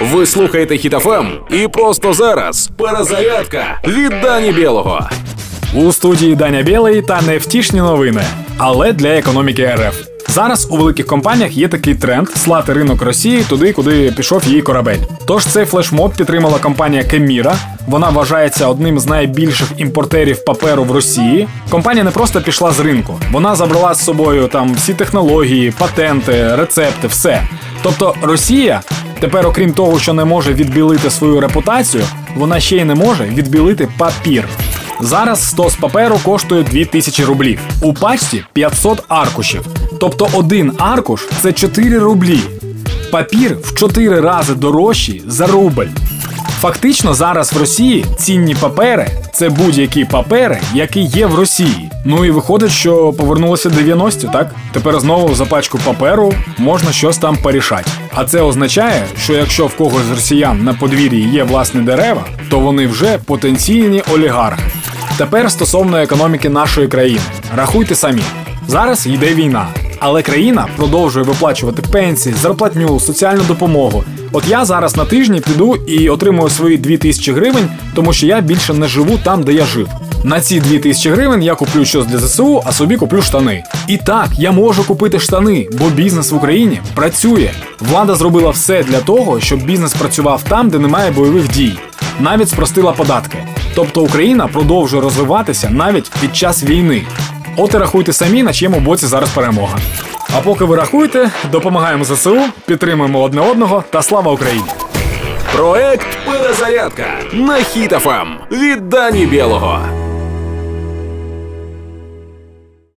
Ви слухаєте Хітофем і просто зараз перезарядка від Дані Білого. У студії Даня Білий та невтішні новини, але для економіки РФ. Зараз у великих компаніях є такий тренд слати ринок Росії туди, куди пішов її корабель. Тож цей флешмоб підтримала компанія Кеміра. Вона вважається одним з найбільших імпортерів паперу в Росії. Компанія не просто пішла з ринку, вона забрала з собою там всі технології, патенти, рецепти, все. Тобто Росія тепер, окрім того, що не може відбілити свою репутацію, вона ще й не може відбілити папір. Зараз 100 з паперу коштує 2000 рублів. У пачці 500 аркушів. Тобто один аркуш це 4 рублі. Папір в 4 рази дорожчий за рубль. Фактично зараз в Росії цінні папери це будь-які папери, які є в Росії. Ну і виходить, що повернулося 90-ті, так? Тепер знову за пачку паперу можна щось там порішати. А це означає, що якщо в когось з росіян на подвір'ї є власні дерева, то вони вже потенційні олігархи. Тепер стосовно економіки нашої країни. Рахуйте самі. Зараз йде війна, але країна продовжує виплачувати пенсії, зарплатню, соціальну допомогу. От я зараз на тижні піду і отримую свої 2000 гривень, тому що я більше не живу там, де я жив. На ці 2000 гривень я куплю щось для ЗСУ, а собі куплю штани. І так, я можу купити штани, бо бізнес в Україні працює. Влада зробила все для того, щоб бізнес працював там, де немає бойових дій. Навіть спростила податки. Тобто Україна продовжує розвиватися навіть під час війни. От і рахуйте самі, на чиєму боці зараз перемога. А поки ви рахуєте, допомагаємо ЗСУ, підтримуємо одне одного та слава Україні! Проект Перезарядка на хітафам від Дані Білого.